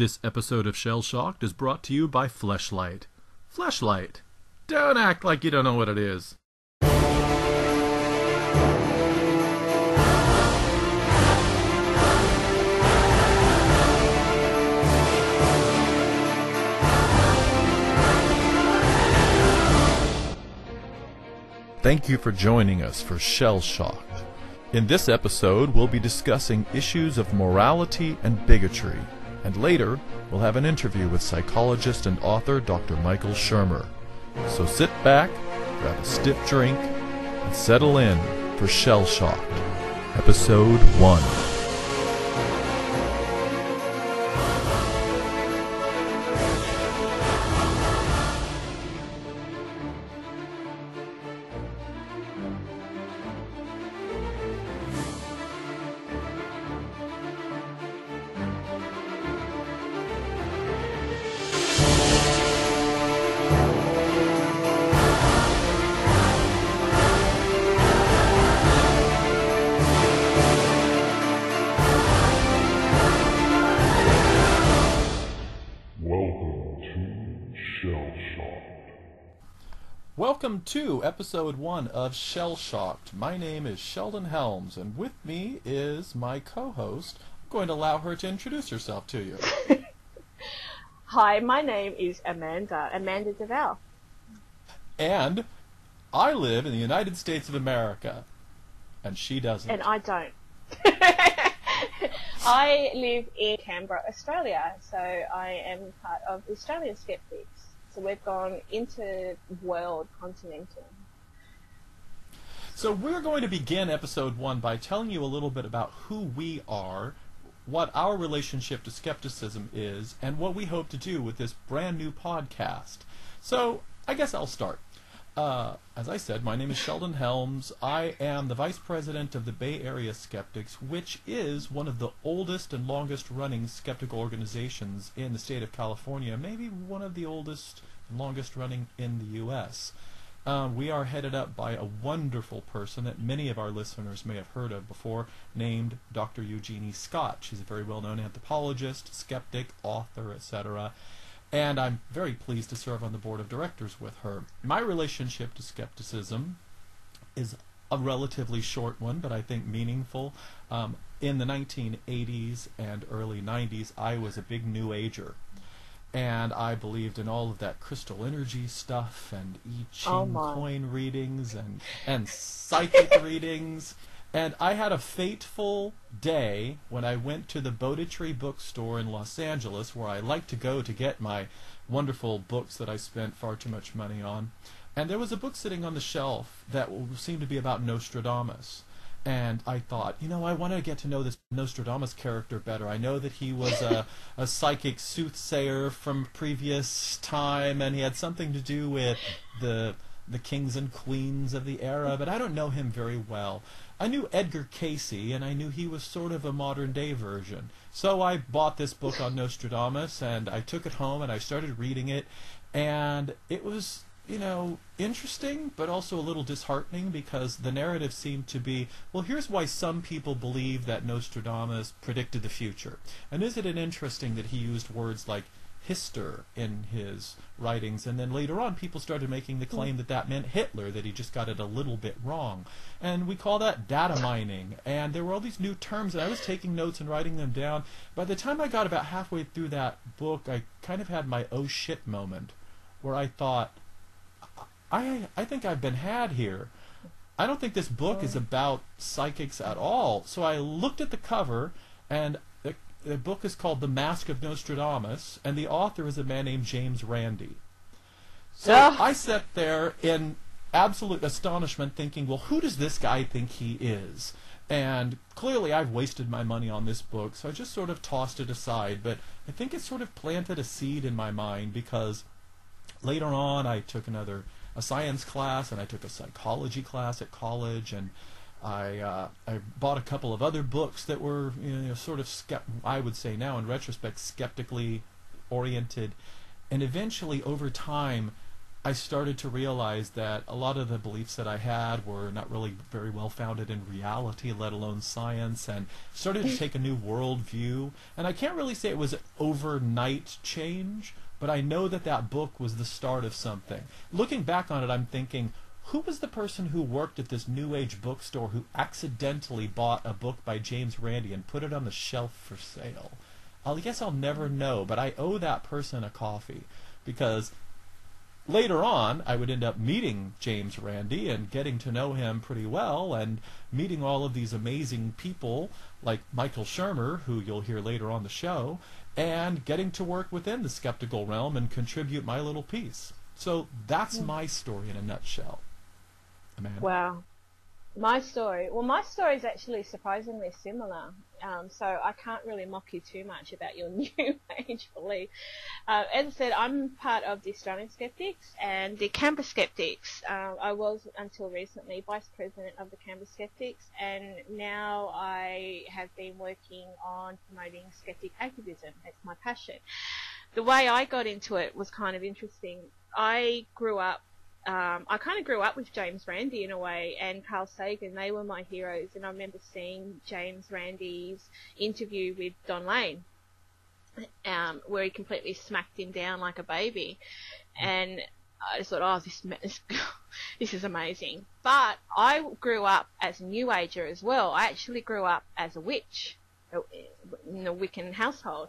This episode of Shell Shocked is brought to you by Fleshlight. Fleshlight. Don't act like you don't know what it is. Thank you for joining us for Shell Shocked. In this episode, we'll be discussing issues of morality and bigotry, and later, we'll have an interview with psychologist and author Dr. Michael Shermer. So sit back, grab a stiff drink, and settle in for Shell Shocked, Episode 1. Episode one of Shell Shocked. My name is Sheldon Helms, and with me is my co host. I'm going to allow her to introduce herself to you. Hi, my name is Amanda, Amanda DeVal. And I live in the United States of America, and she doesn't. And I don't. I live in Canberra, Australia, so I am part of the Australian Skeptics. So we've gone into world continental. So we're going to begin episode one by telling you a little bit about who we are, what our relationship to skepticism is, and what we hope to do with this brand new podcast. So I guess I'll start. Uh, as I said, my name is Sheldon Helms. I am the vice president of the Bay Area Skeptics, which is one of the oldest and longest running skeptical organizations in the state of California, maybe one of the oldest and longest running in the U.S. Um, we are headed up by a wonderful person that many of our listeners may have heard of before, named Dr. Eugenie Scott. She's a very well known anthropologist, skeptic, author, etc. And I'm very pleased to serve on the board of directors with her. My relationship to skepticism is a relatively short one, but I think meaningful. Um, in the 1980s and early 90s, I was a big New Ager and I believed in all of that crystal energy stuff and I Ching Oh, coin readings and and psychic readings. And I had a fateful day when I went to the Bodhi Tree bookstore in Los Angeles, where I like to go to get my wonderful books that I spent far too much money on. And there was a book sitting on the shelf that seemed to be about Nostradamus. And I thought, you know, I want to get to know this Nostradamus character better. I know that he was a, a psychic soothsayer from previous time, and he had something to do with the the kings and queens of the era, but I don't know him very well. I knew Edgar Cayce, and I knew he was sort of a modern day version. So I bought this book on Nostradamus, and I took it home and I started reading it, and it was you know, interesting, but also a little disheartening because the narrative seemed to be, well, here's why some people believe that Nostradamus predicted the future. And isn't it interesting that he used words like hister in his writings, and then later on people started making the claim that that meant Hitler, that he just got it a little bit wrong. And we call that data mining. And there were all these new terms, and I was taking notes and writing them down. By the time I got about halfway through that book, I kind of had my oh shit moment, where I thought, I I think I've been had here. I don't think this book is about psychics at all. So I looked at the cover, and the, the book is called The Mask of Nostradamus, and the author is a man named James Randi. So. I sat there in absolute astonishment, thinking, well, who does this guy think he is? And clearly, I've wasted my money on this book, so I just sort of tossed it aside. But I think it sort of planted a seed in my mind because later on I took another a science class and I took a psychology class at college and I uh, I bought a couple of other books that were you know sort of skept- I would say now in retrospect skeptically oriented and eventually over time I started to realize that a lot of the beliefs that I had were not really very well founded in reality, let alone science, and started to take a new worldview. And I can't really say it was an overnight change, but I know that that book was the start of something. Looking back on it, I'm thinking, who was the person who worked at this New Age bookstore who accidentally bought a book by James Randi and put it on the shelf for sale? I guess I'll never know, but I owe that person a coffee because later on, I would end up meeting James Randi and getting to know him pretty well and meeting all of these amazing people like Michael Shermer, who you'll hear later on the show, and getting to work within the skeptical realm and contribute my little piece. So that's my story in a nutshell. Amanda. Wow. My story. Well, my story is actually surprisingly similar. Um, so I can't really mock you too much about your new age belief. Uh, as I said, I'm part of the Australian Skeptics and the Canberra Skeptics. Uh, I was until recently vice president of the Canberra Skeptics, and now I have been working on promoting skeptic activism. That's my passion. The way I got into it was kind of interesting. I grew up um, I kind of grew up with James Randi in a way and Carl Sagan. They were my heroes, and I remember seeing James Randi's interview with Don Lane, um, where he completely smacked him down like a baby, and I just thought, oh, this this, this is amazing. But I grew up as a New Ager as well. I actually grew up as a witch in a Wiccan household.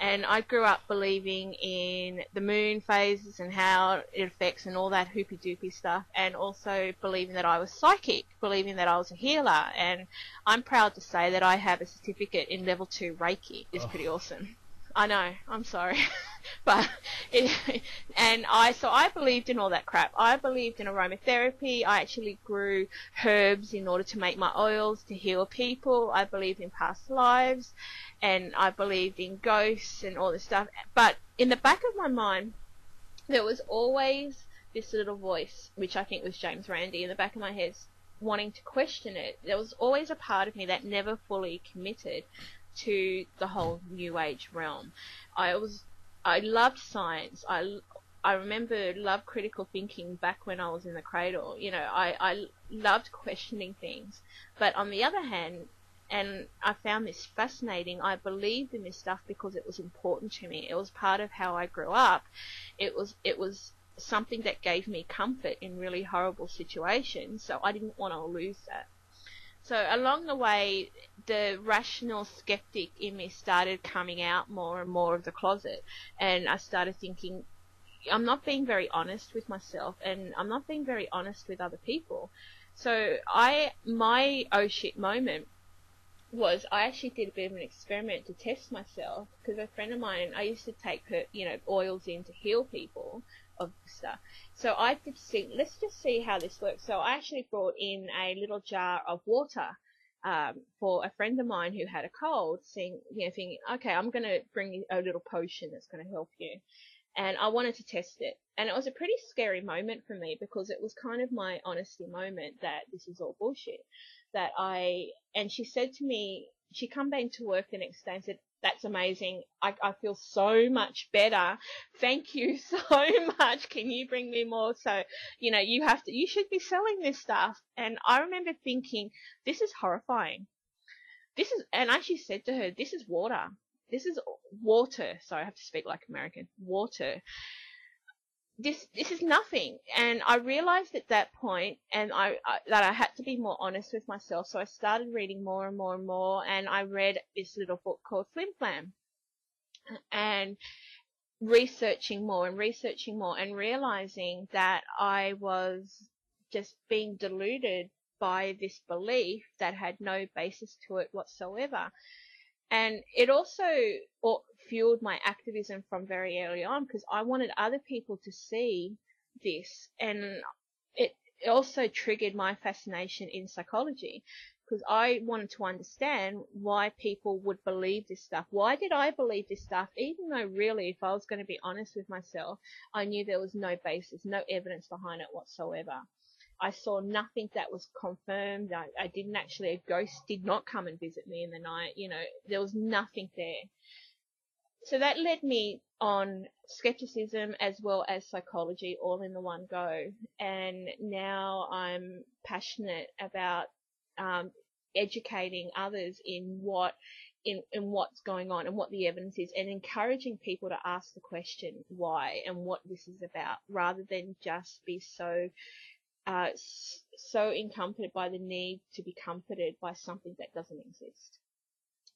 And I grew up believing in the moon phases and how it affects and all that hoopy doopy stuff, and also believing that I was psychic, believing that I was a healer. And I'm proud to say that I have a certificate in level two Reiki. It's oh. pretty awesome. I know. I'm sorry, but it, and I so I believed in all that crap. I believed in aromatherapy. I actually grew herbs in order to make my oils to heal people. I believed in past lives, and I believed in ghosts and all this stuff. But in the back of my mind, there was always this little voice, which I think was James Randi, in the back of my head, wanting to question it. There was always a part of me that never fully committed to the whole New Age realm. I was, I loved science. I, I remember loved critical thinking back when I was in the cradle. You know, I, I loved questioning things. But on the other hand, and I found this fascinating. I believed in this stuff because it was important to me. It was part of how I grew up. It was it was something that gave me comfort in really horrible situations. So I didn't want to lose that. So along the way, the rational skeptic in me started coming out more and more of the closet, and I started thinking, I'm not being very honest with myself, and I'm not being very honest with other people. So I, my oh shit moment was I actually did a bit of an experiment to test myself because a friend of mine, I used to take her, you know, oils in to heal people of the stuff. So I did see, let's just see how this works. So I actually brought in a little jar of water um, for a friend of mine who had a cold, saying, you know, thinking, okay, I'm going to bring you a little potion that's going to help you. And I wanted to test it. And it was a pretty scary moment for me because it was kind of my honesty moment that this is all bullshit that I, and she said to me, she come back to work the next day and said, that's amazing. I, I feel so much better. Thank you so much. Can you bring me more? So, you know, you have to, you should be selling this stuff. And I remember thinking, this is horrifying. This is, and I actually said to her, this is water. This is water. Sorry, I have to speak like American. Water this this is nothing. And i realized at that point and I, I, that i had to be more honest with myself. So i started reading more and more and more and i read this little book called flim flam. And researching more and researching more and realizing that i was just being deluded by this belief that had no basis to it whatsoever and it also fueled my activism from very early on because I wanted other people to see this and it also triggered my fascination in psychology because I wanted to understand why people would believe this stuff. Why did I believe this stuff even though really if I was going to be honest with myself, I knew there was no basis, no evidence behind it whatsoever. I saw nothing that was confirmed. I, I didn't actually, a ghost did not come and visit me in the night. You know, there was nothing there. so that led me on skepticism as well as psychology all in the one go. And now I'm passionate about um, educating others in what in, in what's going on and what the evidence is and encouraging people to ask the question why and what this is about rather than just be so uh, so encumbered by the need to be comforted by something that doesn't exist.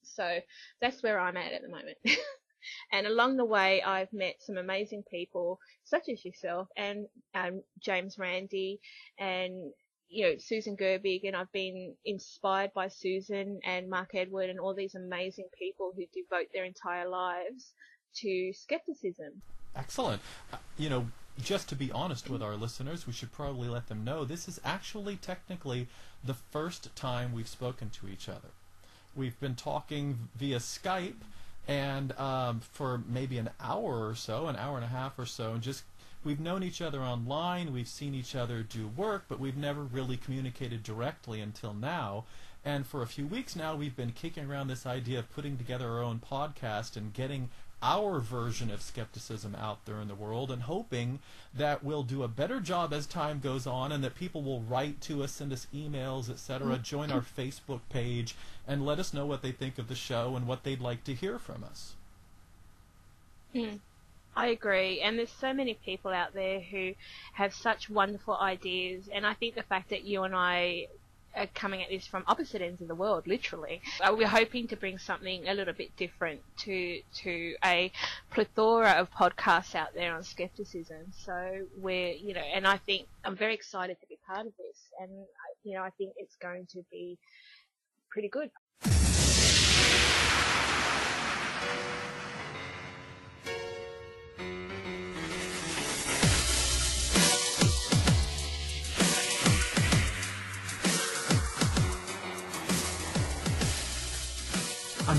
So that's where I'm at at the moment. and along the way, I've met some amazing people, such as yourself and um, James Randi and you know, Susan Gerbic, and I've been inspired by Susan and Mark Edward and all these amazing people who devote their entire lives to skepticism. Excellent. Uh, you know, just to be honest with our listeners, we should probably let them know this is actually technically the first time we've spoken to each other. We've been talking via Skype and um, for maybe an hour or so, an hour and a half or so, and just we've known each other online, we've seen each other do work, but we've never really communicated directly until now. And for a few weeks now, we've been kicking around this idea of putting together our own podcast and getting our version of skepticism out there in the world and hoping that we'll do a better job as time goes on and that people will write to us, send us emails, etc., join our Facebook page, and let us know what they think of the show and what they'd like to hear from us. Hmm. I agree, and there's so many people out there who have such wonderful ideas, and I think the fact that you and I are coming at this from opposite ends of the world, literally, uh, we're hoping to bring something a little bit different to to a plethora of podcasts out there on skepticism. So we're, you know, and I think I'm very excited to be part of this, and you know, I think it's going to be pretty good.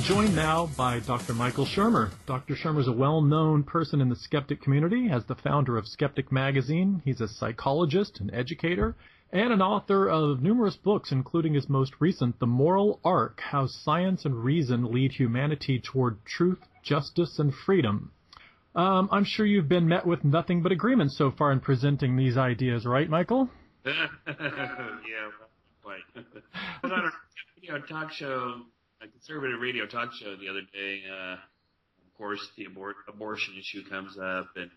Joined now by Dr. Michael Shermer. Dr. Shermer is a well-known person in the skeptic community as the founder of Skeptic Magazine. He's a psychologist, an educator, and an author of numerous books, including his most recent, The Moral Arc, How Science and Reason Lead Humanity Toward Truth, Justice, and Freedom. Um, I'm sure you've been met with nothing but agreement so far in presenting these ideas, right, Michael? yeah. I was on a you know, talk show a conservative radio talk show the other day. Uh, of course, the abort- abortion issue comes up, and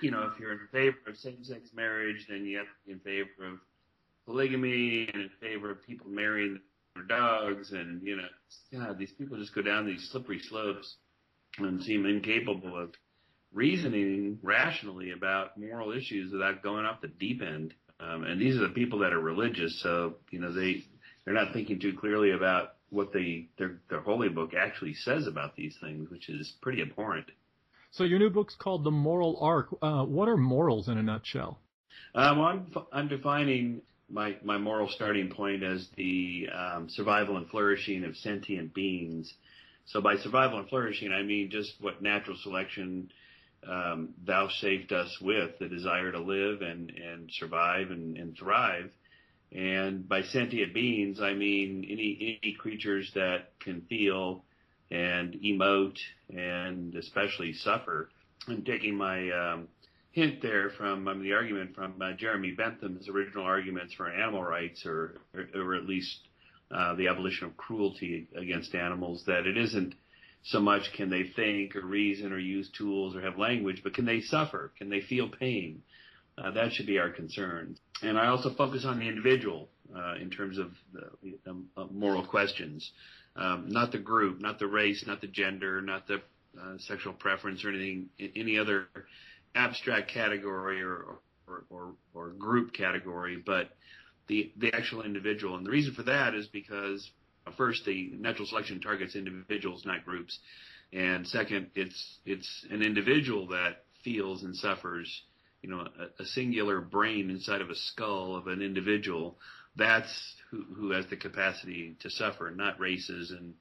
you know, if you're in favor of same-sex marriage, then you have to be in favor of polygamy and in favor of people marrying their dogs, and you know, God, these people just go down these slippery slopes and seem incapable of reasoning rationally about moral issues without going off the deep end. Um, and these are the people that are religious, so you know they they're not thinking too clearly about what the their their holy book actually says about these things, which is pretty abhorrent. So your new book's called The Moral Arc. Uh, what are morals in a nutshell? Um, I'm I'm defining my my moral starting point as the um, survival and flourishing of sentient beings. So by survival and flourishing, I mean just what natural selection um, vouchsafed us with, the desire to live and and survive and, and thrive. And by sentient beings, I mean any, any creatures that can feel and emote and especially suffer. I'm taking my um, hint there from the argument from uh, Jeremy Bentham's original arguments for animal rights, or or, or at least uh, the abolition of cruelty against animals. That it isn't so much can they think or reason or use tools or have language, but can they suffer? Can they feel pain? Uh, that should be our concern. And I also focus on the individual uh, in terms of the, uh, moral questions, um, not the group, not the race, not the gender, not the uh, sexual preference or anything, any other abstract category or or, or, or group category, but the the actual individual. And the reason for that is because uh, first, the natural selection targets individuals, not groups, and second, it's it's an individual that feels and suffers you know, a, a singular brain inside of a skull of an individual, that's who, who has the capacity to suffer, not races and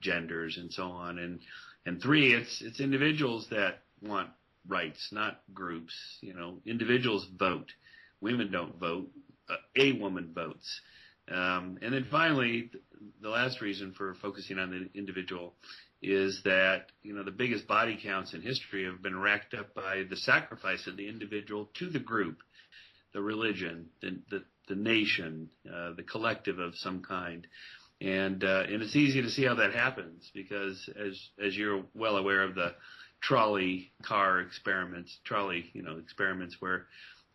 genders and so on. And and three, it's it's individuals that want rights, not groups. You know, individuals vote. Women don't vote. Uh, a woman votes. Um, and then finally, the last reason for focusing on the individual is that you know the biggest body counts in history have been racked up by the sacrifice of the individual to the group, the religion, the the, the nation, uh, the collective of some kind. And uh, and it's easy to see how that happens because as as you're well aware of the trolley car experiments, trolley you know experiments where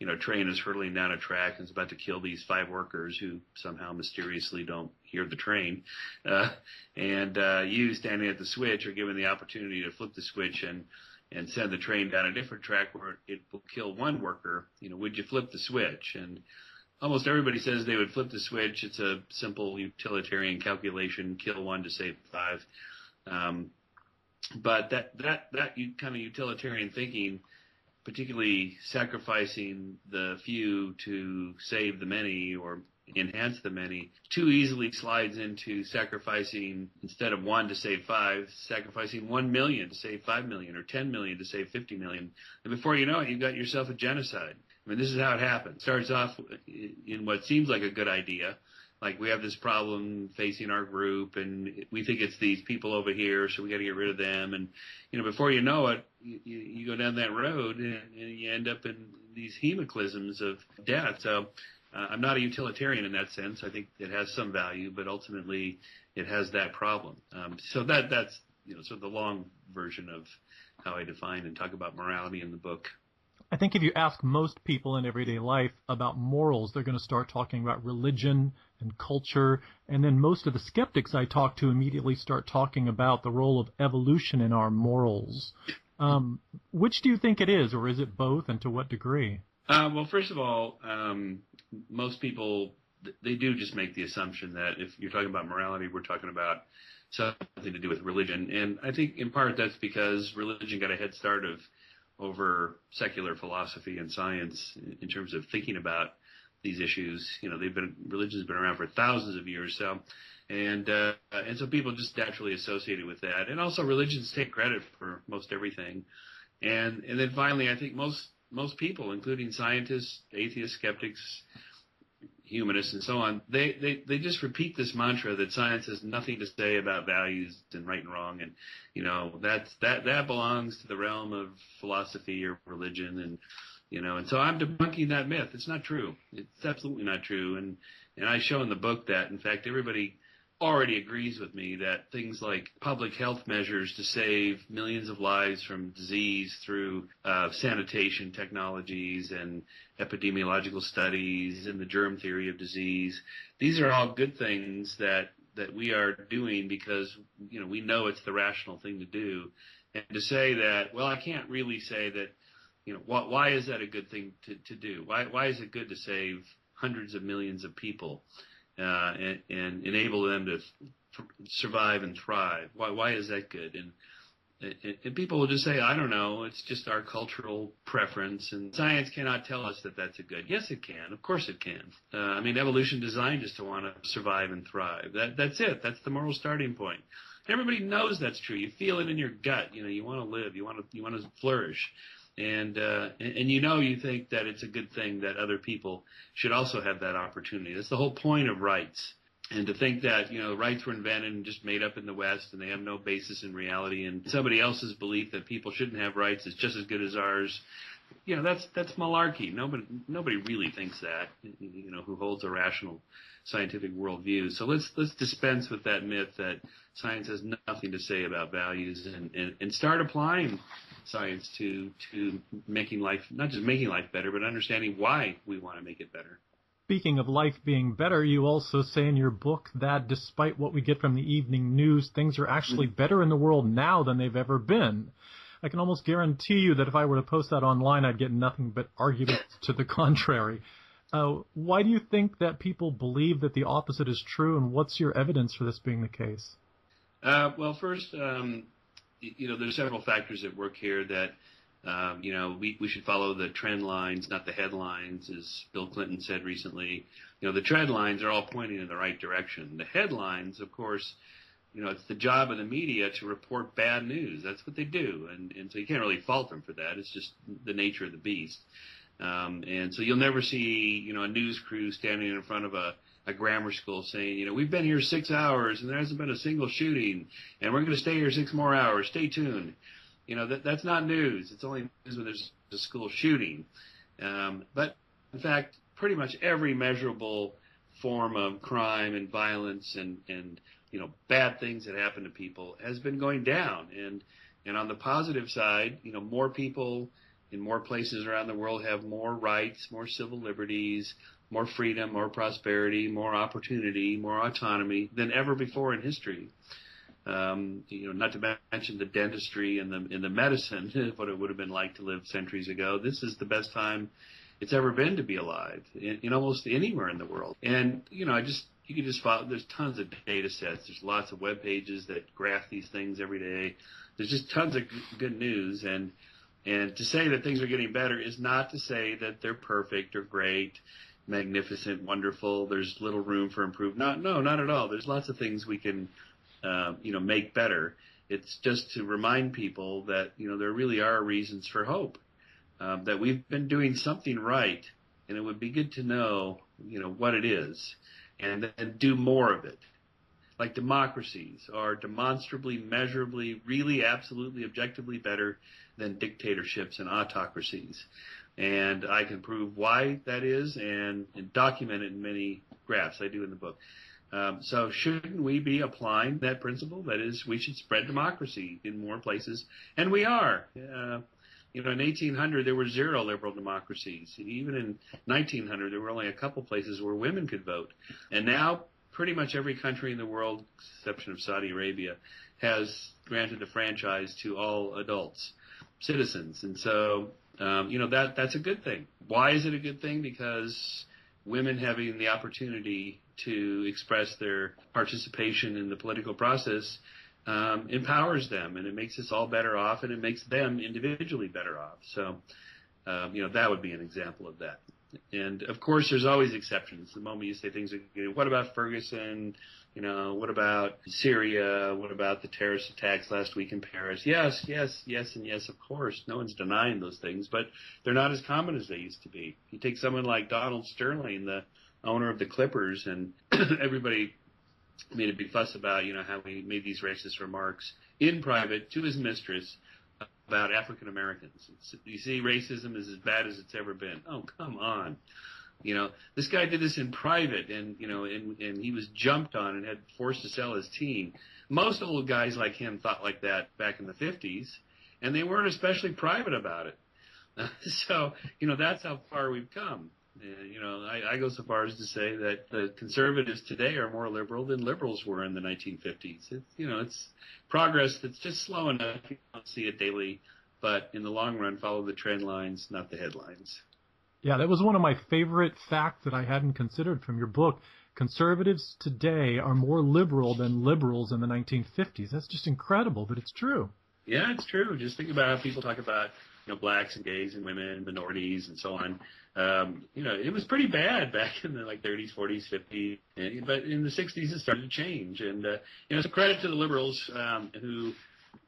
you know, train is hurtling down a track and is about to kill these five workers who somehow mysteriously don't hear the train. Uh, and uh, you standing at the switch are given the opportunity to flip the switch and and send the train down a different track where it will kill one worker. You know, would you flip the switch? And almost everybody says they would flip the switch. It's a simple utilitarian calculation: kill one to save five. Um, but that that that kind of utilitarian thinking particularly sacrificing the few to save the many or enhance the many too easily slides into sacrificing instead of one to save five sacrificing one million to save five million or ten million to save fifty million. And before you know it you've got yourself a genocide. I mean this is how it happens. Starts off in what seems like a good idea. Like we have this problem facing our group and we think it's these people over here so we got to get rid of them. And you know before you know it you, you go down that road and, and you end up in these hemoclysms of death. So uh, i'm not a utilitarian in that sense i think it has some value but ultimately it has that problem um, so that that's you know sort of the long version of how i define and talk about morality in the book I think if you ask most people in everyday life about morals, they're going to start talking about religion and culture. And then most of the skeptics I talk to immediately start talking about the role of evolution in our morals. Um, which do you think it is, or is it both, and to what degree? Uh, well, first of all, um, most people they do just make the assumption that if you're talking about morality, we're talking about something to do with religion, and I think in part that's because religion got a head start of over secular philosophy and science in terms of thinking about these issues. You know, they've been religion's been around for thousands of years, so and uh, and so people just naturally associated with that, and also religions take credit for most everything, and and then finally, I think most most people, including scientists, atheists, skeptics, humanists, and so on, they, they they just repeat this mantra that science has nothing to say about values and right and wrong, and you know that's that that belongs to the realm of philosophy or religion, and you know, and so I'm debunking that myth. It's not true. It's absolutely not true. And and I show in the book that, in fact, everybody already agrees with me that things like public health measures to save millions of lives from disease through uh, sanitation technologies and epidemiological studies and the germ theory of disease, these are all good things that that we are doing because you know we know it's the rational thing to do. And to say that, well, I can't really say that you know, why, why is that a good thing to, to do? Why, why is it good to save hundreds of millions of people uh, and, and enable them to th- survive and thrive? Why, why is that good? And, and, and people will just say, I don't know, it's just our cultural preference, and science cannot tell us that that's a good. Yes, it can. Of course, it can. Uh, I mean, evolution designed us to want to survive and thrive. That, that's it. That's the moral starting point. Everybody knows that's true. You feel it in your gut. You know, you want to live. You want to. You want to flourish and uh, and, you know you think that it's a good thing that other people should also have that opportunity. That's the whole point of rights. And to think that you know rights were invented and just made up in the West, and they have no basis in reality, and somebody else's belief that people shouldn't have rights is just as good as ours, you know that's that's malarkey. Nobody nobody really thinks that. You know who holds a rational scientific worldview. So let's let's dispense with that myth that science has nothing to say about values and, and, and start applying science to to making life not just making life better, but understanding why we want to make it better. Speaking of life being better, you also say in your book that despite what we get from the evening news, things are actually mm-hmm. better in the world now than they've ever been. I can almost guarantee you that if I were to post that online, I'd get nothing but arguments to the contrary. Uh, why do you think that people believe that the opposite is true, and what's your evidence for this being the case? Uh, well, first, um, you know, there's several factors at work here that, um, you know, we, we should follow the trend lines, not the headlines, as Bill Clinton said recently. You know, the trend lines are all pointing in the right direction. The headlines, of course, you know, it's the job of the media to report bad news. That's what they do, and and so you can't really fault them for that. It's just the nature of the beast. Um, and so you'll never see, you know, a news crew standing in front of a a grammar school saying, you know, we've been here six hours and there hasn't been a single shooting, and we're going to stay here six more hours. Stay tuned. You know, that that's not news. It's only news when there's a school shooting. Um, but in fact, pretty much every measurable form of crime and violence and and you know bad things that happen to people has been going down and and on the positive side you know more people in more places around the world have more rights more civil liberties more freedom more prosperity more opportunity more autonomy than ever before in history um, you know, not to mention the dentistry and the in the medicine, what it would have been like to live centuries ago. This is the best time it's ever been to be alive in, in almost anywhere in the world. And you know, I just you can just follow. There's tons of data sets. There's lots of web pages that graph these things every day. There's just tons of good news, and and to say that things are getting better is not to say that they're perfect or great, magnificent, wonderful. There's little room for improvement. Not no, not at all. There's lots of things we can uh, you know make better. It's just to remind people that you know there really are reasons for hope um, that we've been doing something right, and it would be good to know, you know, what it is, and then do more of it. Like democracies are demonstrably, measurably, really, absolutely, objectively better than dictatorships and autocracies. And I can prove why that is and, and document it in many graphs I do in the book. Um, so shouldn't we be applying that principle? That is, we should spread democracy in more places, and we are. Uh, you know, in 1800 there were zero liberal democracies. Even in 1900 there were only a couple places where women could vote. And now pretty much every country in the world, exception of Saudi Arabia, has granted a franchise to all adults, citizens. And so, um, you know, that that's a good thing. Why is it a good thing? Because women having the opportunity to express their participation in the political process um, empowers them and it makes us all better off and it makes them individually better off. So, um, you know, that would be an example of that. And of course, there's always exceptions. The moment you say things, know, what about Ferguson? You know, what about Syria? What about the terrorist attacks last week in Paris? Yes, yes, yes, and yes, of course. No one's denying those things, but they're not as common as they used to be. You take someone like Donald Sterling, the owner of the Clippers, and everybody made a big fuss about, you know, how he made these racist remarks in private to his mistress about African Americans. You see, racism is as bad as it's ever been. Oh, come on. You know, this guy did this in private, and you know, and and he was jumped on and had forced to sell his team. Most old guys like him thought like that back in the '50s, and they weren't especially private about it. so, you know, that's how far we've come. Uh, you know, I, I go so far as to say that the conservatives today are more liberal than liberals were in the 1950s. It's, you know, it's progress that's just slow enough. You don't see it daily, but in the long run, follow the trend lines, not the headlines. Yeah, that was one of my favorite facts that I hadn't considered from your book. Conservatives today are more liberal than liberals in the 1950s. That's just incredible, but it's true. Yeah, it's true. Just think about how people talk about you know blacks and gays and women, and minorities, and so on. Um, you know, it was pretty bad back in the like 30s, 40s, 50s, and, but in the 60s it started to change. And uh, you know, it's a credit to the liberals um, who.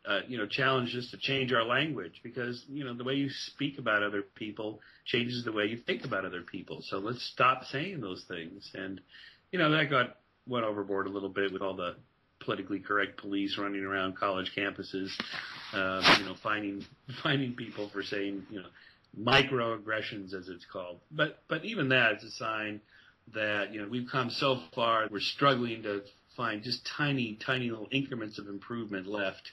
Uh, you know, challenged us to change our language because you know the way you speak about other people changes the way you think about other people. So let's stop saying those things. And you know that got went overboard a little bit with all the politically correct police running around college campuses, uh, you know, finding finding people for saying, you know, microaggressions as it's called. But but even that is a sign that you know we've come so far. We're struggling to find just tiny tiny little increments of improvement left.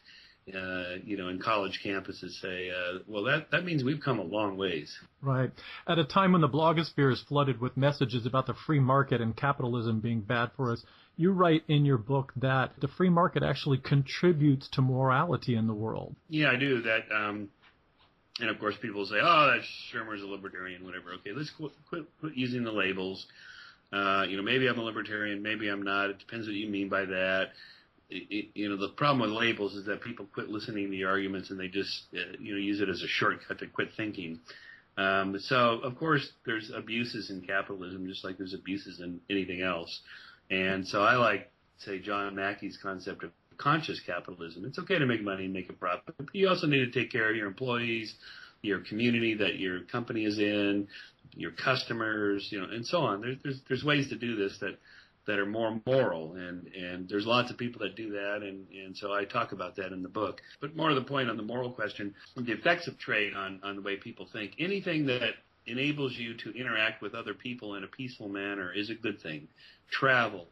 Uh, you know, in college campuses say, uh, well, that, that means we've come a long ways. Right. At a time when the blogosphere is flooded with messages about the free market and capitalism being bad for us, you write in your book that the free market actually contributes to morality in the world. Yeah, I do. That, um, and of course, people say, "Oh, that Shermer's a libertarian, whatever." Okay, let's quit, quit, quit using the labels. Uh, you know, maybe I'm a libertarian, maybe I'm not. It depends what you mean by that. You know, the problem with labels is that people quit listening to the arguments and they just, uh, you know, use it as a shortcut to quit thinking. Um, so, of course, there's abuses in capitalism, just like there's abuses in anything else. And so I like, say, John Mackey's concept of conscious capitalism. It's okay to make money and make a profit, but you also need to take care of your employees, your community that your company is in, your customers, you know, and so on. There's there's ways to do this that that are more moral and and there's lots of people that do that and and so I talk about that in the book. But more to the point on the moral question, the effects of trade on on the way people think. Anything that enables you to interact with other people in a peaceful manner is a good thing. Travel,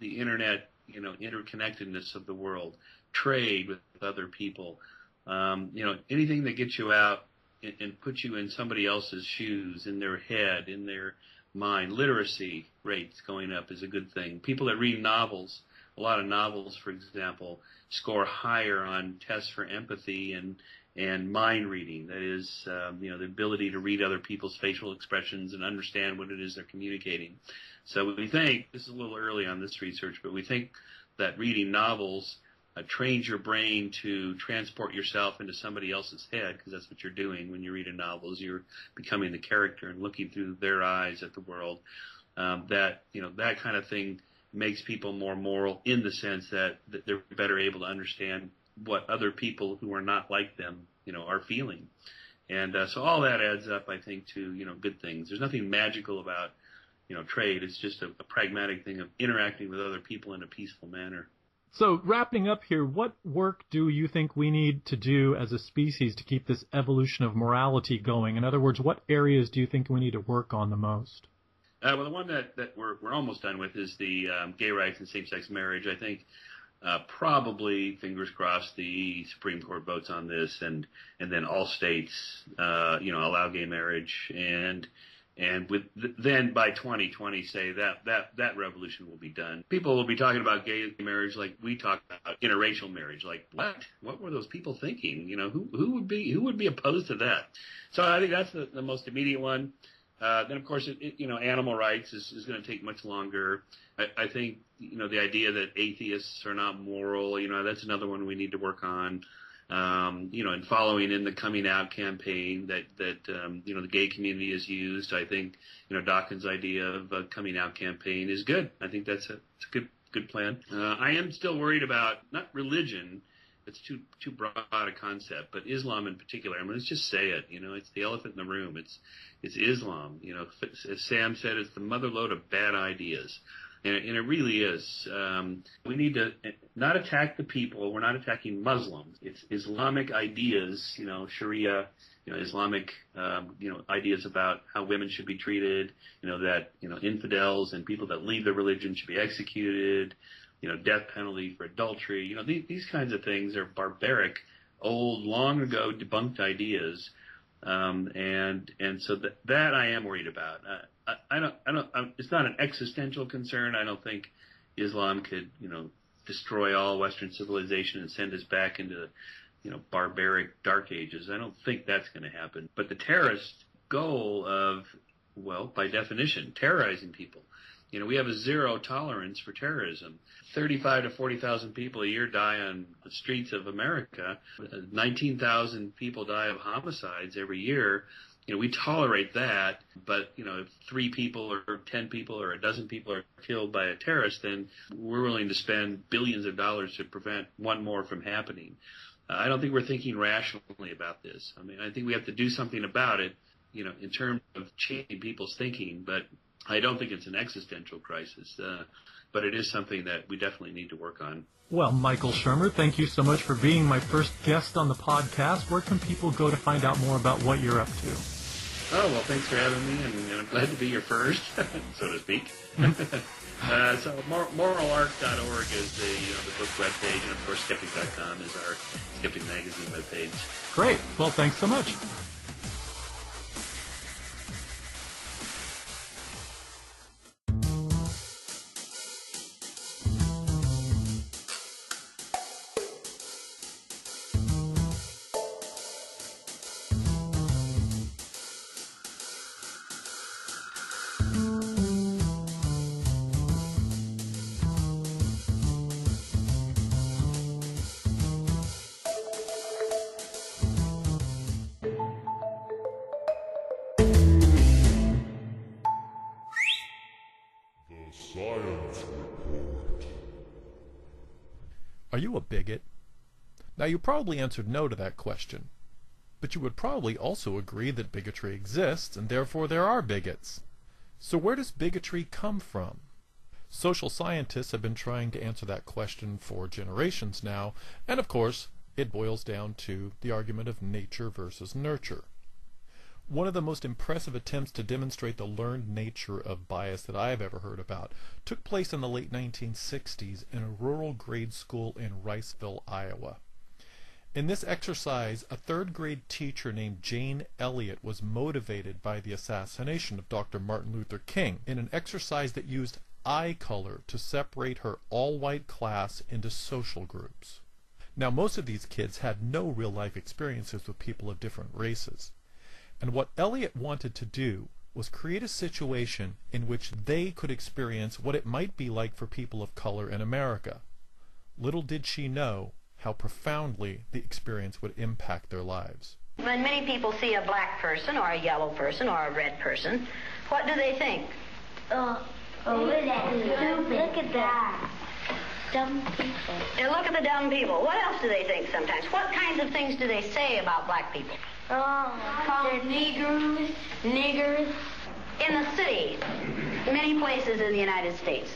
the internet, you know, interconnectedness of the world, trade with other people, um, you know, anything that gets you out and, and puts you in somebody else's shoes, in their head, in their mind. Literacy rates going up is a good thing. People that read novels, a lot of novels, for example, score higher on tests for empathy and and mind reading. That is, um, you know, the ability to read other people's facial expressions and understand what it is they're communicating. So we think this is a little early on this research, but we think that reading novels uh, trains your brain to transport yourself into somebody else's head because that's what you're doing when you read a novel. Is you're becoming the character and looking through their eyes at the world. Um, that you know that kind of thing makes people more moral in the sense that, that they're better able to understand what other people who are not like them, you know, are feeling. And uh, so all that adds up, I think, to you know good things. There's nothing magical about you know trade. It's just a, a pragmatic thing of interacting with other people in a peaceful manner. So wrapping up here, what work do you think we need to do as a species to keep this evolution of morality going? In other words, what areas do you think we need to work on the most? Uh, well, the one that, that we're, we're almost done with is the um, gay rights and same-sex marriage. I think uh, probably, fingers crossed, the Supreme Court votes on this, and and then all states, uh, you know, allow gay marriage, and and with then by 2020 say that that that revolution will be done. People will be talking about gay marriage like we talk about interracial marriage. Like what? What were those people thinking? You know, who who would be who would be opposed to that? So I think that's the, the most immediate one. Uh, then of course, it, it, you know, animal rights is, is going to take much longer. I, I think you know the idea that atheists are not moral. You know, that's another one we need to work on. Um, you know, and following in the coming out campaign that that um, you know the gay community has used, I think you know Dawkins' idea of a coming out campaign is good. I think that's a, it's a good good plan. Uh, I am still worried about not religion. It's too too broad a concept, but Islam in particular. I mean, let's just say it. You know, it's the elephant in the room. It's it's Islam. You know, as Sam said, it's the mother lode of bad ideas and, and it really is. Um, we need to not attack the people. We're not attacking Muslims. It's Islamic ideas, you know, Sharia, you know, Islamic, um, you know, ideas about how women should be treated. You know that you know infidels and people that leave their religion should be executed. You know, death penalty for adultery. You know, these, these kinds of things are barbaric, old, long ago debunked ideas. Um, and and so that that I am worried about. Uh, I, don't, I don't, I'm, it's not an existential concern. I don't think Islam could, you know, destroy all Western civilization and send us back into, you know, barbaric dark ages. I don't think that's going to happen. But the terrorist goal of, well, by definition, terrorizing people. You know, we have a zero tolerance for terrorism. 35 to 40,000 people a year die on the streets of America. Uh, 19,000 people die of homicides every year you know, we tolerate that, but you know, if three people or ten people or a dozen people are killed by a terrorist, then we're willing to spend billions of dollars to prevent one more from happening. Uh, I don't think we're thinking rationally about this. I mean, I think we have to do something about it, you know, in terms of changing people's thinking, but I don't think it's an existential crisis. Uh, but it is something that we definitely need to work on. Well, Michael Shermer, thank you so much for being my first guest on the podcast. Where can people go to find out more about what you're up to? Oh, well, thanks for having me, and, and I'm glad to be your first, so to speak. uh, so mor- moralarc.org is the, you know, the book webpage, and of course skeptic.com is our Skeptic Magazine webpage. Great. Well, thanks so much. Are you a bigot? Now, you probably answered no to that question. But you would probably also agree that bigotry exists, and therefore there are bigots. So where does bigotry come from? Social scientists have been trying to answer that question for generations now, and of course, it boils down to the argument of nature versus nurture. One of the most impressive attempts to demonstrate the learned nature of bias that I have ever heard about took place in the late 1960s in a rural grade school in Riceville, Iowa. In this exercise, a third grade teacher named Jane Elliott was motivated by the assassination of Dr. Martin Luther King in an exercise that used eye color to separate her all white class into social groups. Now, most of these kids had no real life experiences with people of different races. And what Elliott wanted to do was create a situation in which they could experience what it might be like for people of color in America. Little did she know how profoundly the experience would impact their lives. When many people see a black person or a yellow person or a red person, what do they think? Oh, oh look at stupid. Look at that. Dumb people. They look at the dumb people. What else do they think sometimes? What kinds of things do they say about black people? Oh, call them Negroes, niggers. In the city, many places in the United States,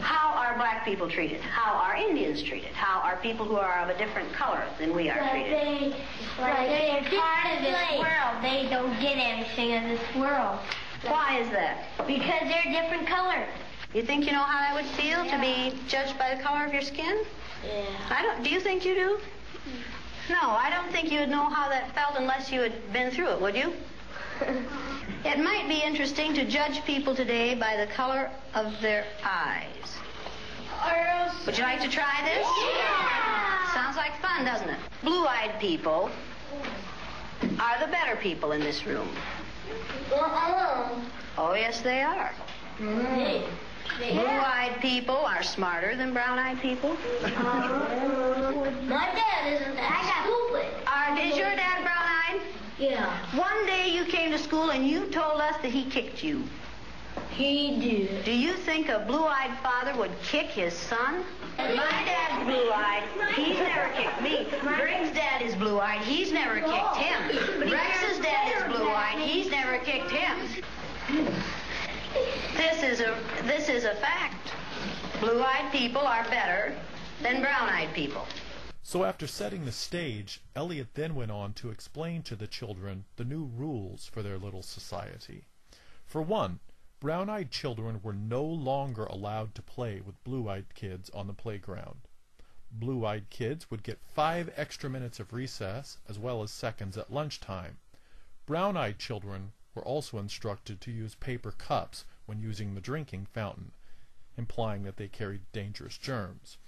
how are black people treated? How are Indians treated? How are people who are of a different color than we are Like treated? they, like they're part of this world. They don't get anything in this world Why is that? because they're different color. You think you know how that would feel to be judged by the color of your skin? Yeah. I don't. Do you think you do? No, I don't think you'd know how that felt unless you had been through it, would you? It might be interesting to judge people today by the color of their eyes. Would you like to try this? Yeah. Sounds like fun, doesn't it? Blue-eyed people are the better people in this room. Uh-uh. Oh, yes, they are. Yeah. Blue-eyed people are smarter than brown-eyed people. My dad isn't that stupid. Are, is your dad brown-eyed? Yeah. One day you came to school and you told us that he kicked you. He did. Do you think a blue-eyed father would kick his son? My dad's blue-eyed. He's never kicked me. Briggs' dad is blue-eyed. He's never kicked him. Rex's dad is blue-eyed. He's never kicked him. This is a this is a fact. Blue-eyed people are better than brown-eyed people. So after setting the stage, Elliott then went on to explain to the children the new rules for their little society. For one, brown-eyed children were no longer allowed to play with blue-eyed kids on the playground. Blue-eyed kids would get five extra minutes of recess as well as seconds at lunchtime. Brown-eyed children were also instructed to use paper cups when using the drinking fountain, implying that they carried dangerous germs.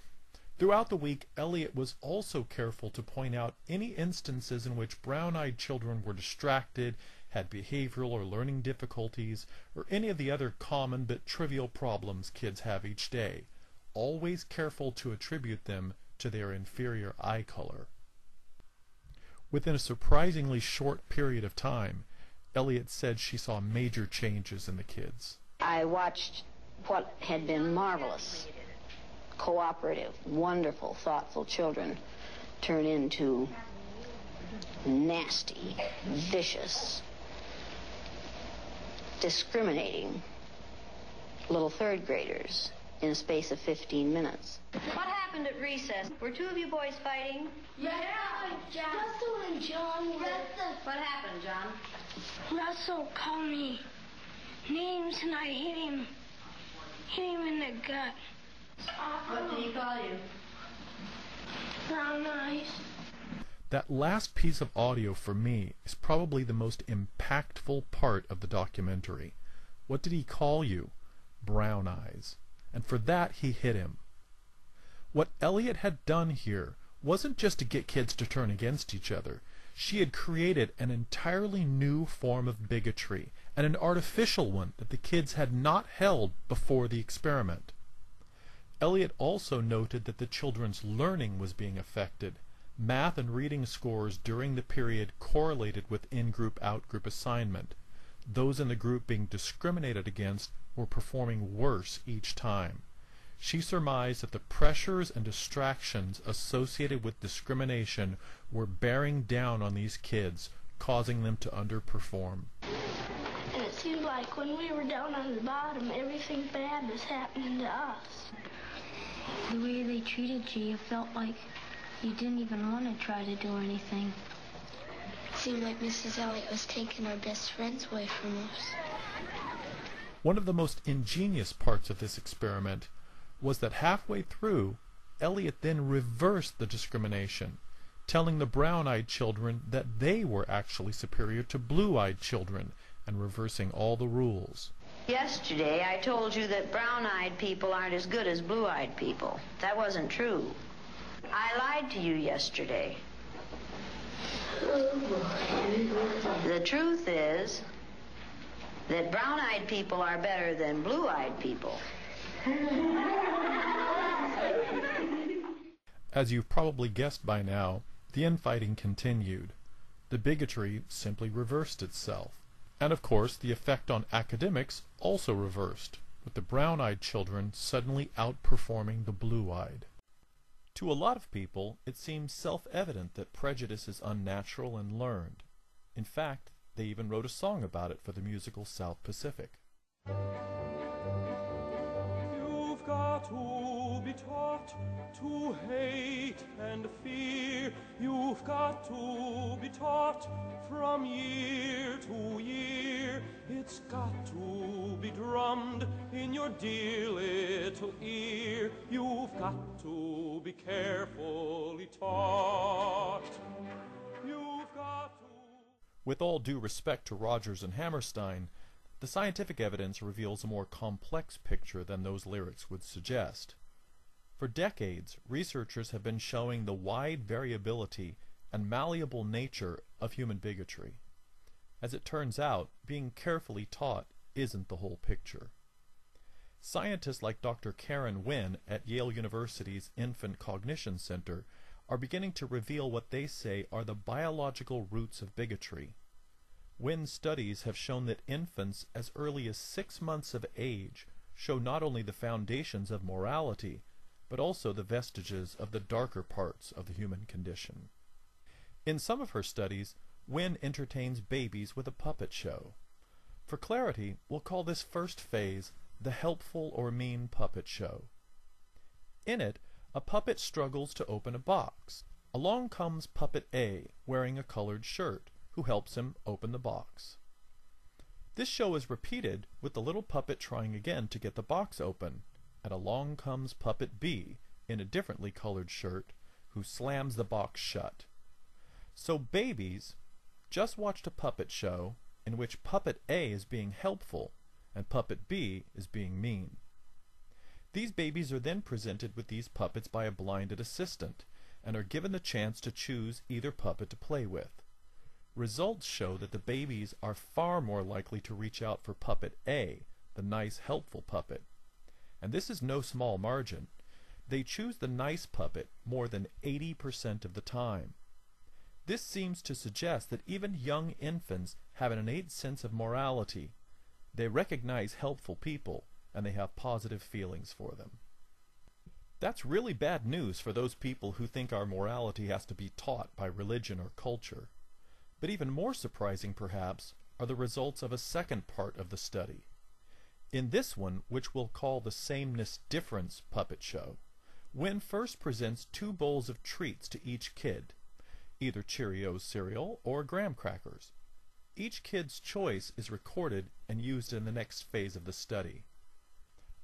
Throughout the week, Elliott was also careful to point out any instances in which brown-eyed children were distracted, had behavioral or learning difficulties, or any of the other common but trivial problems kids have each day, always careful to attribute them to their inferior eye color. Within a surprisingly short period of time, Elliott said she saw major changes in the kids. I watched what had been marvelous, cooperative, wonderful, thoughtful children turn into nasty, vicious, discriminating little third graders in a space of 15 minutes. What happened at recess? Were two of you boys fighting? Yeah, Jack Russell and John were. What happened, John? Russell called me names and I hit him. Hit him in the gut. What did he call you? Brown eyes. That last piece of audio for me is probably the most impactful part of the documentary. What did he call you? Brown eyes. And for that he hit him. What Elliott had done here wasn't just to get kids to turn against each other. She had created an entirely new form of bigotry, and an artificial one that the kids had not held before the experiment. Elliott also noted that the children's learning was being affected. Math and reading scores during the period correlated with in-group out-group assignment. Those in the group being discriminated against were performing worse each time. she surmised that the pressures and distractions associated with discrimination were bearing down on these kids, causing them to underperform. And it seemed like when we were down on the bottom, everything bad was happening to us. The way they treated you, you felt like you didn't even want to try to do anything. It seemed like Mrs. Elliott was taking our best friends away from us. One of the most ingenious parts of this experiment was that halfway through, Elliott then reversed the discrimination, telling the brown-eyed children that they were actually superior to blue-eyed children, and reversing all the rules. Yesterday, I told you that brown-eyed people aren't as good as blue-eyed people. That wasn't true. I lied to you yesterday. The truth is that brown-eyed people are better than blue-eyed people. As you've probably guessed by now, the infighting continued. The bigotry simply reversed itself. And of course, the effect on academics also reversed, with the brown-eyed children suddenly outperforming the blue-eyed. To a lot of people, it seems self-evident that prejudice is unnatural and learned. In fact, they even wrote a song about it for the musical South Pacific. You've got to be taught to hate and fear. You've got to be taught from year to year. It's got to be drummed in your dear little ear. You've got to be carefully taught. You've got to. With all due respect to Rodgers and Hammerstein, the scientific evidence reveals a more complex picture than those lyrics would suggest. For decades, researchers have been showing the wide variability and malleable nature of human bigotry. As it turns out, being carefully taught isn't the whole picture. Scientists like Dr. Karen Wynn at Yale University's Infant Cognition Center are beginning to reveal what they say are the biological roots of bigotry. Wynn's studies have shown that infants as early as six months of age show not only the foundations of morality, but also the vestiges of the darker parts of the human condition. In some of her studies, Wynn entertains babies with a puppet show. For clarity, we'll call this first phase the helpful or mean puppet show. In it, a puppet struggles to open a box. Along comes puppet A, wearing a colored shirt, who helps him open the box. This show is repeated with the little puppet trying again to get the box open, and along comes puppet B, in a differently colored shirt, who slams the box shut. So babies just watched a puppet show in which puppet A is being helpful and puppet B is being mean. These babies are then presented with these puppets by a blinded assistant and are given the chance to choose either puppet to play with. Results show that the babies are far more likely to reach out for puppet A, the nice helpful puppet. And this is no small margin. They choose the nice puppet more than 80% of the time. This seems to suggest that even young infants have an innate sense of morality. They recognize helpful people, and they have positive feelings for them. That's really bad news for those people who think our morality has to be taught by religion or culture. But even more surprising, perhaps, are the results of a second part of the study. In this one, which we'll call the sameness difference puppet show, Wynn first presents two bowls of treats to each kid, either Cheerios cereal or graham crackers. Each kid's choice is recorded and used in the next phase of the study.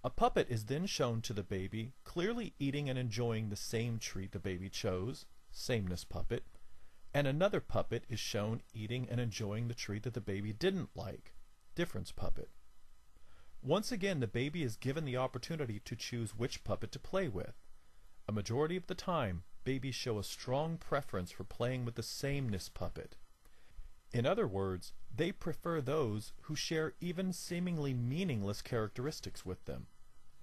A puppet is then shown to the baby clearly eating and enjoying the same treat the baby chose, sameness puppet, and another puppet is shown eating and enjoying the treat that the baby didn't like, difference puppet. Once again, the baby is given the opportunity to choose which puppet to play with. A majority of the time, babies show a strong preference for playing with the sameness puppet. In other words, they prefer those who share even seemingly meaningless characteristics with them.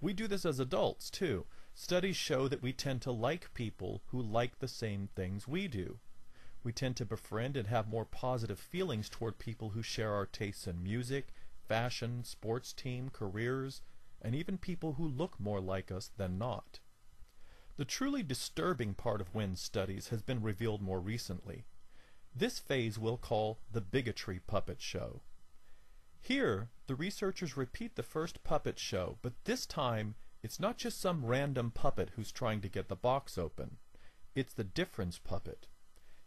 We do this as adults, too. Studies show that we tend to like people who like the same things we do. We tend to befriend and have more positive feelings toward people who share our tastes in music, fashion, sports team, careers, and even people who look more like us than not. The truly disturbing part of Wynn's studies has been revealed more recently. This phase we'll call the bigotry puppet show. Here, the researchers repeat the first puppet show, but this time it's not just some random puppet who's trying to get the box open. It's the difference puppet.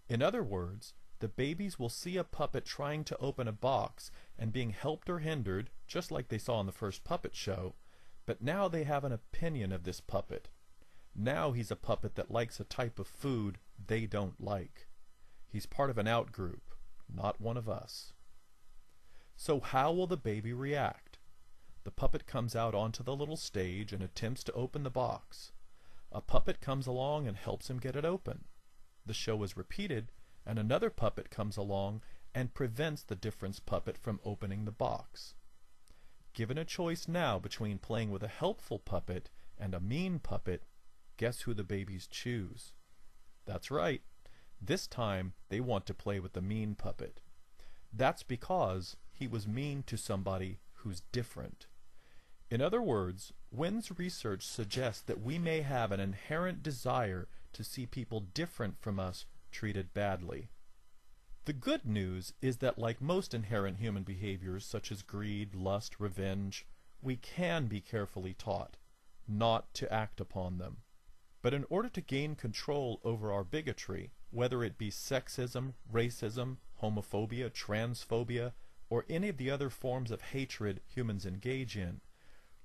In other words, the babies will see a puppet trying to open a box and being helped or hindered, just like they saw in the first puppet show, but now they have an opinion of this puppet. Now he's a puppet that likes a type of food they don't like. He's part of an outgroup, not one of us. So how will the baby react? The puppet comes out onto the little stage and attempts to open the box. A puppet comes along and helps him get it open. The show is repeated, and another puppet comes along and prevents the difference puppet from opening the box. Given a choice now between playing with a helpful puppet and a mean puppet, guess who the babies choose? That's right. This time they want to play with the mean puppet. That's because he was mean to somebody who's different. In other words, Wynn's research suggests that we may have an inherent desire to see people different from us treated badly. The good news is that like most inherent human behaviors such as greed, lust, revenge, we can be carefully taught not to act upon them. But in order to gain control over our bigotry, whether it be sexism, racism, homophobia, transphobia, or any of the other forms of hatred humans engage in,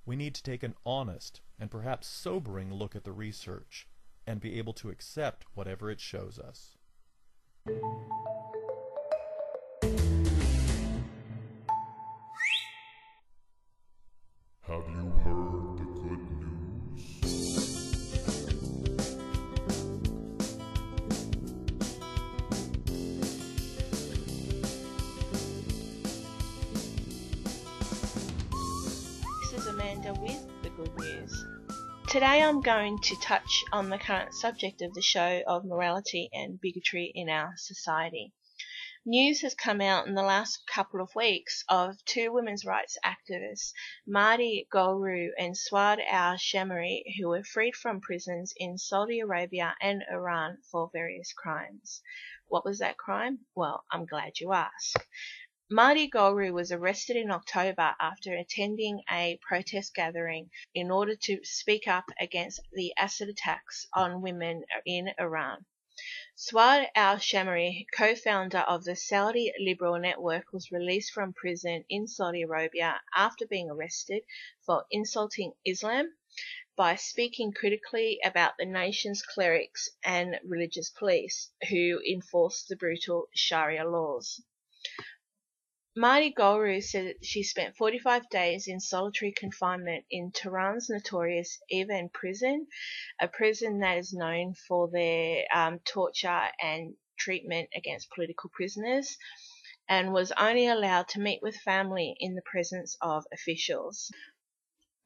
we need to take an honest and perhaps sobering look at the research and be able to accept whatever it shows us. Have you Today I'm going to touch on the current subject of the show of morality and bigotry in our society. News has come out in the last couple of weeks of two women's rights activists, Mahdi Golru and Souad al Shammari, who were freed from prisons in Saudi Arabia and Iran for various crimes. What was that crime? Well, I'm glad you asked. Mahdi Golru was arrested in October after attending a protest gathering in order to speak up against the acid attacks on women in Iran. Souad al Shammari, co founder of the Saudi Liberal Network, was released from prison in Saudi Arabia after being arrested for insulting Islam by speaking critically about the nation's clerics and religious police who enforce the brutal Sharia laws. Marty Golru said that she spent 45 days in solitary confinement in Tehran's notorious Evin prison, a prison that is known for their um, torture and treatment against political prisoners, and was only allowed to meet with family in the presence of officials.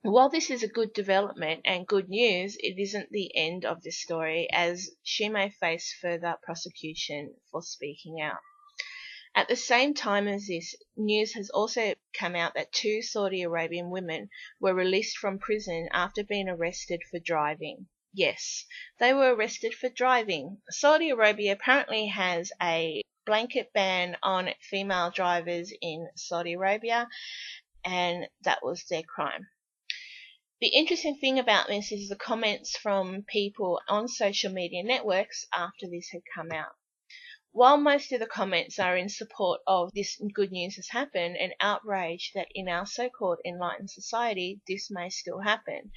While this is a good development and good news, it isn't the end of this story, as she may face further prosecution for speaking out. At the same time as this, news has also come out that two Saudi Arabian women were released from prison after being arrested for driving. Yes, they were arrested for driving. Saudi Arabia apparently has a blanket ban on female drivers in Saudi Arabia, and that was their crime. The interesting thing about this is the comments from people on social media networks after this had come out. While most of the comments are in support of this good news has happened and outrage that in our so-called enlightened society this may still happen,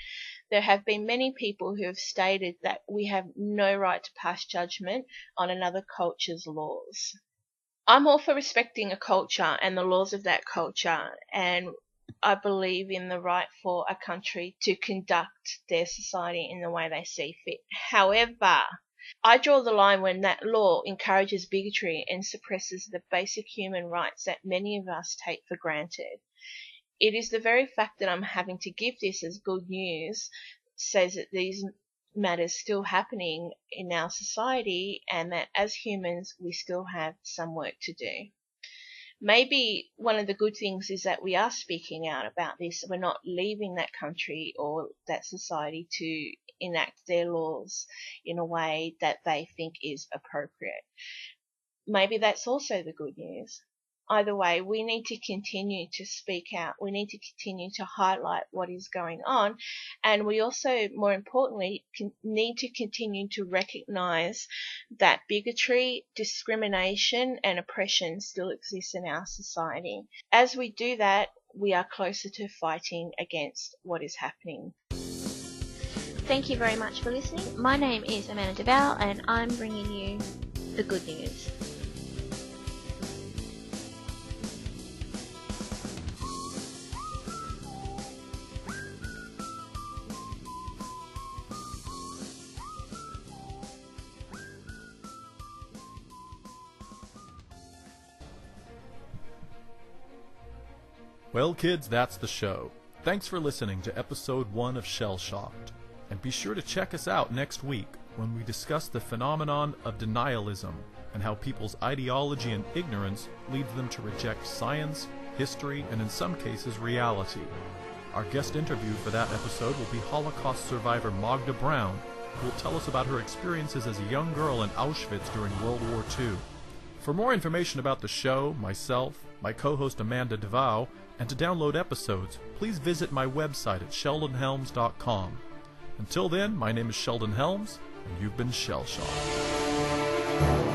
there have been many people who have stated that we have no right to pass judgment on another culture's laws. I'm all for respecting a culture and the laws of that culture and I believe in the right for a country to conduct their society in the way they see fit. However, I draw the line when that law encourages bigotry and suppresses the basic human rights that many of us take for granted. It is the very fact that I'm having to give this as good news says that these matters still happening in our society and that as humans we still have some work to do. Maybe one of the good things is that we are speaking out about this. We're not leaving that country or that society to enact their laws in a way that they think is appropriate. Maybe that's also the good news either way, we need to continue to speak out. We need to continue to highlight what is going on. And we also, more importantly, need to continue to recognize that bigotry, discrimination, and oppression still exists in our society. As we do that, we are closer to fighting against what is happening. Thank you very much for listening. My name is Amanda DeVal, and I'm bringing you the good news. Well, kids, that's the show. Thanks for listening to episode 1 of Shell Shocked. And be sure to check us out next week when we discuss the phenomenon of denialism and how people's ideology and ignorance leads them to reject science, history, and in some cases, reality. Our guest interview for that episode will be Holocaust survivor Magda Brown, who will tell us about her experiences as a young girl in Auschwitz during World War II. For more information about the show, myself, my co-host Amanda DeVal, and to download episodes, please visit my website at sheldonhelms.com. Until then, my name is Sheldon Helms, and you've been Shell Shocked.